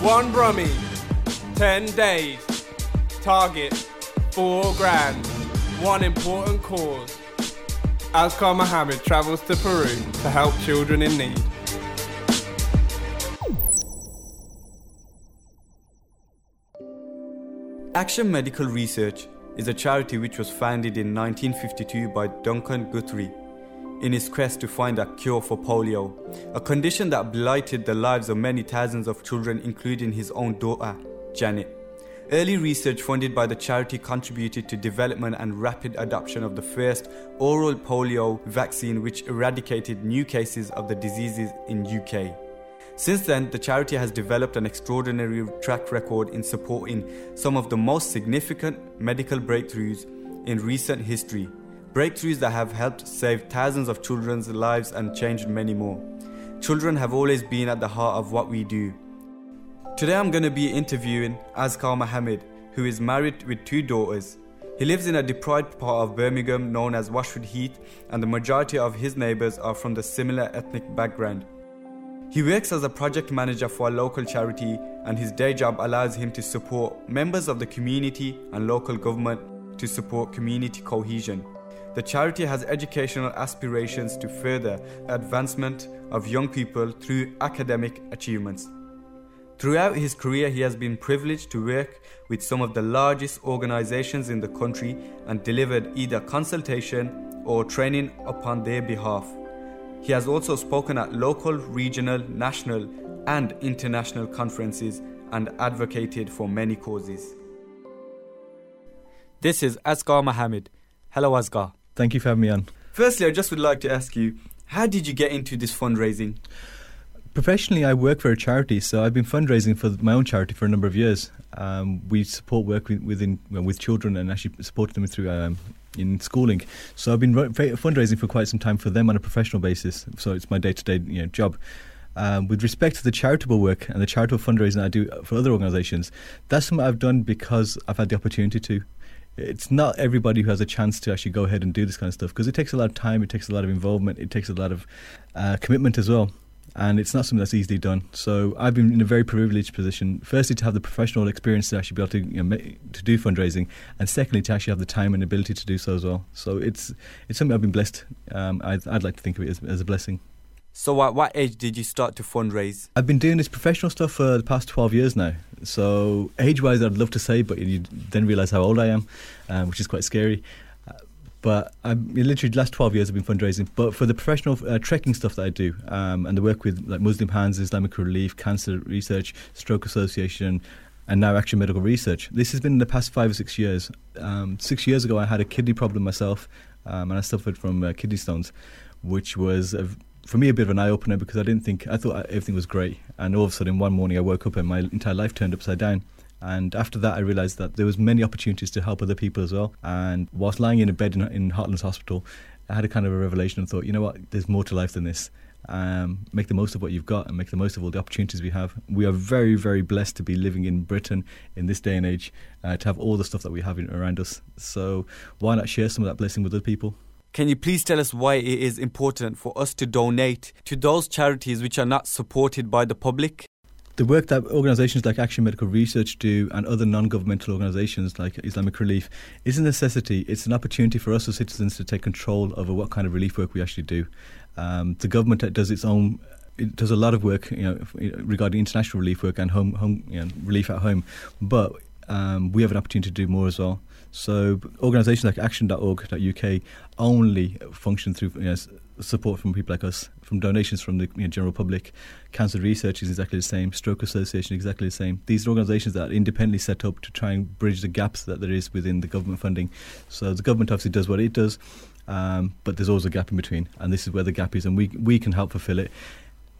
One Brummie, 10 days. Target, 4 grand. One important cause. Azkar Mohammed travels to Peru to help children in need. Action Medical Research is a charity which was founded in 1952 by Duncan Guthrie in his quest to find a cure for polio, a condition that blighted the lives of many thousands of children, including his own daughter, Janet. Early research funded by the charity contributed to development and rapid adoption of the first oral polio vaccine which eradicated new cases of the diseases in UK. Since then, the charity has developed an extraordinary track record in supporting some of the most significant medical breakthroughs in recent history. Breakthroughs that have helped save thousands of children's lives and changed many more. Children have always been at the heart of what we do. Today I'm going to be interviewing Azkar Mohammed, who is married with two daughters. He lives in a deprived part of Birmingham known as Washwood Heath, and the majority of his neighbours are from the similar ethnic background. He works as a project manager for a local charity, and his day job allows him to support members of the community and local government to support community cohesion. The charity has educational aspirations to further advancement of young people through academic achievements. Throughout his career, he has been privileged to work with some of the largest organizations in the country and delivered either consultation or training upon their behalf. He has also spoken at local, regional, national, and international conferences and advocated for many causes. This is Azkar Mohammed. Hello, Azkar. Thank you for having me on. Firstly, I just would like to ask you how did you get into this fundraising? Professionally, I work for a charity, so I've been fundraising for my own charity for a number of years. Um, we support work with, within well, with children and actually support them through um, in schooling. So I've been fundraising for quite some time for them on a professional basis. So it's my day to day job. Um, with respect to the charitable work and the charitable fundraising I do for other organisations, that's something I've done because I've had the opportunity to. It's not everybody who has a chance to actually go ahead and do this kind of stuff because it takes a lot of time, it takes a lot of involvement, it takes a lot of uh, commitment as well and it's not something that's easily done. So I've been in a very privileged position. Firstly, to have the professional experience to actually be able to you know, to do fundraising, and secondly, to actually have the time and ability to do so as well. So it's it's something I've been blessed. Um, I'd, I'd, like to think of it as, as a blessing. So at what age did you start to fundraise? I've been doing this professional stuff for the past 12 years now. So age-wise, I'd love to say, but you then realise how old I am, um, which is quite scary. But I'm literally the last 12 years I've been fundraising. But for the professional uh, trekking stuff that I do um, and the work with like Muslim Hands, Islamic Relief, Cancer Research, Stroke Association, and now Action Medical Research. This has been in the past five or six years. Um, six years ago, I had a kidney problem myself, um, and I suffered from uh, kidney stones, which was a, for me a bit of an eye opener because I didn't think I thought everything was great, and all of a sudden one morning I woke up and my entire life turned upside down. And after that, I realised that there was many opportunities to help other people as well. And whilst lying in a bed in, in Heartlands Hospital, I had a kind of a revelation and thought, you know what, there's more to life than this. Um, make the most of what you've got and make the most of all the opportunities we have. We are very, very blessed to be living in Britain in this day and age, uh, to have all the stuff that we have in, around us. So why not share some of that blessing with other people? Can you please tell us why it is important for us to donate to those charities which are not supported by the public? the work that organisations like Action Medical Research do and other non-governmental organisations like Islamic Relief is a necessity. It's an opportunity for us as citizens to take control over what kind of relief work we actually do. Um, the government does its own it does a lot of work, you know, regarding international relief work and home, home you know, relief at home, but um, we have an opportunity to do more as well. So organisations like Action.org.uk only function through you know, support from people like us, from donations from the you know, general public. Cancer Research is exactly the same. Stroke Association exactly the same. These are organisations that are independently set up to try and bridge the gaps that there is within the government funding. So the government obviously does what it does, um, but there's always a gap in between, and this is where the gap is, and we we can help fulfil it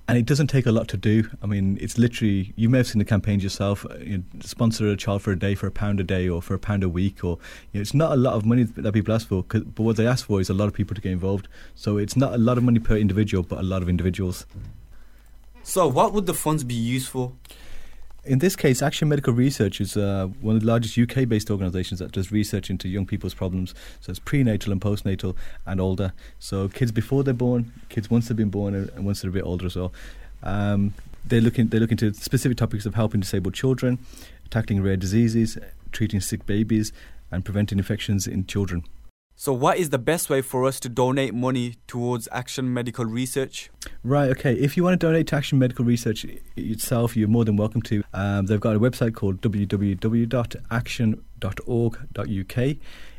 and it doesn't take a lot to do. I mean, it's literally you may have seen the campaigns yourself. Uh, you know, sponsor a child for a day for a pound a day or for a pound a week, or you know, it's not a lot of money that people ask for. But what they ask for is a lot of people to get involved. So it's not a lot of money per individual, but a lot of individuals. So, what would the funds be used for? In this case, Action Medical Research is uh, one of the largest UK based organisations that does research into young people's problems. So it's prenatal and postnatal and older. So kids before they're born, kids once they've been born, and once they're a bit older as well. Um, They're looking they're looking to specific topics of helping disabled children, tackling rare diseases, treating sick babies, and preventing infections in children. So, what is the best way for us to donate money towards Action Medical Research? Right, okay. If you want to donate to Action Medical Research itself, you're more than welcome to. Um, they've got a website called www.action.org.uk.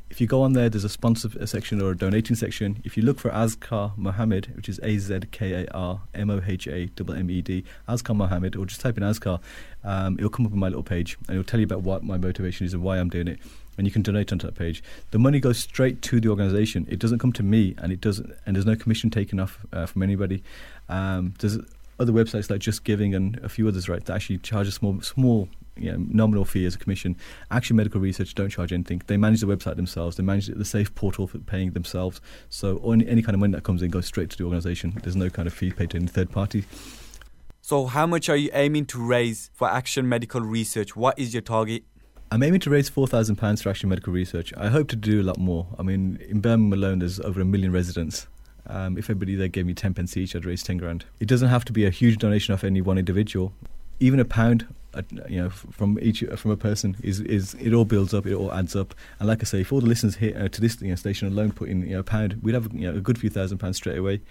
If you go on there, there's a sponsor section or a donating section. If you look for Azkar Mohammed, which is A Z K A R M O H A M M E D, Azkar Mohammed, or just type in Azkar, um, it'll come up on my little page and it'll tell you about what my motivation is and why I'm doing it. And you can donate onto that page. The money goes straight to the organisation. It doesn't come to me, and it doesn't, and there's no commission taken off uh, from anybody. Um, there's other websites like Just Giving and a few others, right, that actually charge a small, small you know, nominal fee as a commission. Action Medical Research don't charge anything. They manage the website themselves. They manage the safe portal for paying themselves. So any, any kind of money that comes in goes straight to the organisation. There's no kind of fee paid to any third party. So how much are you aiming to raise for Action Medical Research? What is your target? I'm aiming to raise £4,000 for Action Medical Research. I hope to do a lot more. I mean, in Birmingham alone, there's over a million residents. Um, if everybody there gave me 10 pence each, I'd raise 10 grand. It doesn't have to be a huge donation off any one individual. Even a pound you know, from each from a person is is it all builds up, it all adds up. And like I say, if all the listeners here uh, to this you know, station alone put in you know, a pound, we'd have you know, a good few thousand pounds straight away.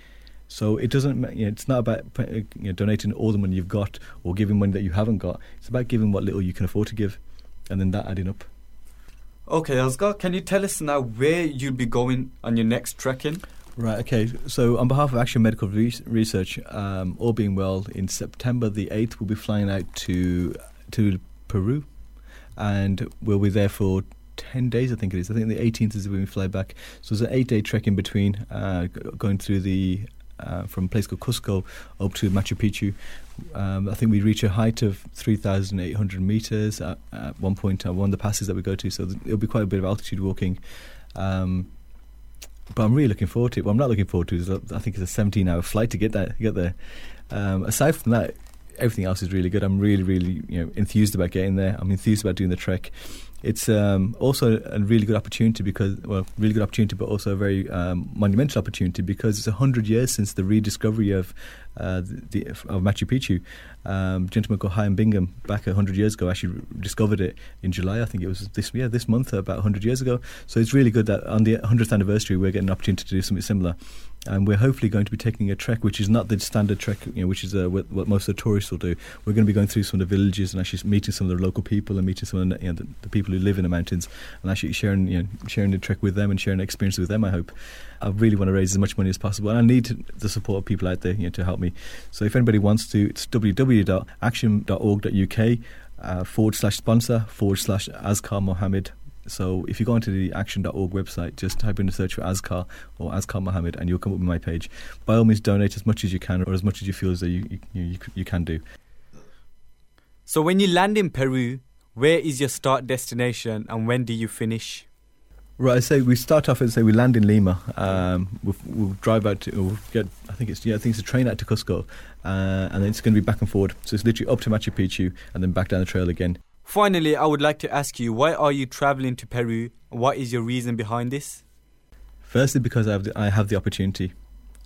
So it doesn't. You know, it's not about uh, you know, donating all the money you've got or giving money that you haven't got. It's about giving what little you can afford to give, and then that adding up. Okay, Azkar, can you tell us now where you'll be going on your next trekking? Right, okay. So, on behalf of Action Medical Re- Research, um, all being well, in September the 8th, we'll be flying out to to Peru and we'll be there for 10 days, I think it is. I think the 18th is when we fly back. So, it's an eight day trek in between, uh, going through the uh, from a place called Cusco up to Machu Picchu. Um, I think we reach a height of 3,800 meters at, at, one point on one of the passes that we go to. So th- it'll be quite a bit of altitude walking. Um, but I'm really looking forward to it. What I'm not looking forward to is uh, I think it's a 17 hour flight to get there. Get there. Um, aside from that, everything else is really good. I'm really, really you know enthused about getting there. I'm enthused about doing the trek. It's um, also a really good opportunity because, well, really good opportunity, but also a very um, monumental opportunity because it's hundred years since the rediscovery of uh, the, of Machu Picchu. Um, gentleman called Hiram Bingham back hundred years ago actually discovered it in July. I think it was this yeah this month about hundred years ago. So it's really good that on the hundredth anniversary we're getting an opportunity to do something similar and we're hopefully going to be taking a trek which is not the standard trek, you know, which is uh, what, most of the tourists will do. We're going to be going through some of the villages and actually meeting some of the local people and meeting some of the, you know, the, the people who live in the mountains and actually sharing, you know, sharing the trek with them and sharing experiences with them. I hope. I really want to raise as much money as possible, and I need the support of people out there, you know, to help me. So if anybody wants to, it's www.action.org.uk. Uh, forward slash sponsor forward slash Azkar Mohammed so if you go onto the action.org website, just type in the search for Azkar or Azkar Mohammed and you'll come up with my page. By all means, donate as much as you can or as much as you feel as though you, you, you, you can do. So when you land in Peru, where is your start destination and when do you finish? Right, I say we start off and say we land in Lima. Um, we'll, we'll, drive out to, we'll get, I think it's yeah, I think it's a train out to Cusco, uh, and then it's going to be back and forward. So it's literally up to Machu Picchu and then back down the trail again. Finally, I would like to ask you why are you traveling to Peru? What is your reason behind this? Firstly, because I have the, I have the opportunity.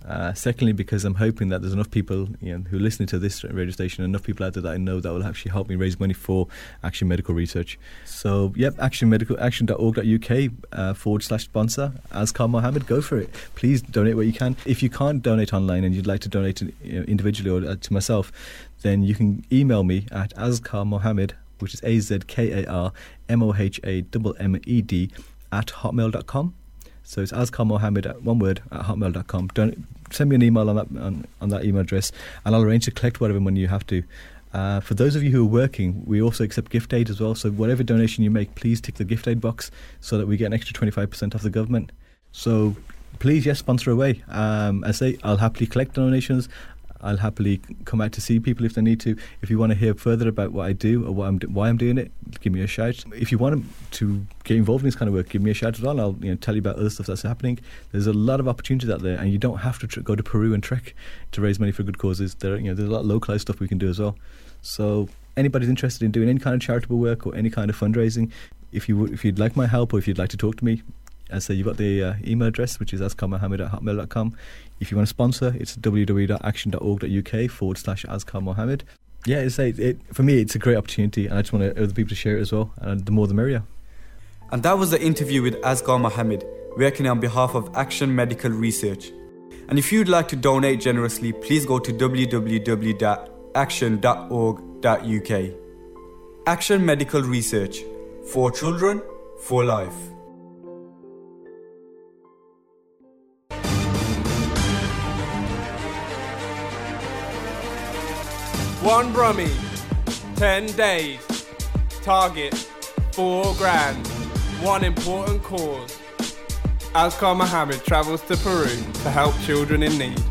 Uh, secondly, because I'm hoping that there's enough people you know, who are listening to this radio station, enough people out there that I know that will actually help me raise money for Action Medical Research. So, yep, Action Medical, action.org.uk uh, forward slash sponsor. Azkar Mohammed, go for it. Please donate what you can. If you can't donate online and you'd like to donate you know, individually or uh, to myself, then you can email me at azkarmohammed which is A Z K A R M O H A M M E D at hotmail.com. So it's Azkar Mohammed at one word at hotmail.com. Don't send me an email on that on, on that email address, and I'll arrange to collect whatever money you have to. Uh, for those of you who are working, we also accept gift aid as well. So whatever donation you make, please tick the gift aid box so that we get an extra 25% off the government. So please, yes, sponsor away. Um, I say I'll happily collect donations. I'll happily come out to see people if they need to. If you want to hear further about what I do or I'm why I'm doing it, give me a shout. If you want to get involved in this kind of work, give me a shout as well. I'll you know, tell you about other stuff that's happening. There's a lot of opportunities out there, and you don't have to tr- go to Peru and trek to raise money for good causes. There, you know, there's a lot of localized stuff we can do as well. So anybody's interested in doing any kind of charitable work or any kind of fundraising, if you if you'd like my help or if you'd like to talk to me, And so you've got the uh, email address, which is azkarmohammed at hotmail.com. If you want to sponsor, it's www.action.org.uk forward slash Azkar Mohammed. Yeah, it's a, it, for me, it's a great opportunity, and I just want other people to share it as well. And the more, the merrier. And that was the interview with Azkar Mohammed, working on behalf of Action Medical Research. And if you'd like to donate generously, please go to www.action.org.uk. Action Medical Research for children, for life. One Brummie, 10 days. Target, 4 grand. One important cause. Azkar Mohammed travels to Peru to help children in need.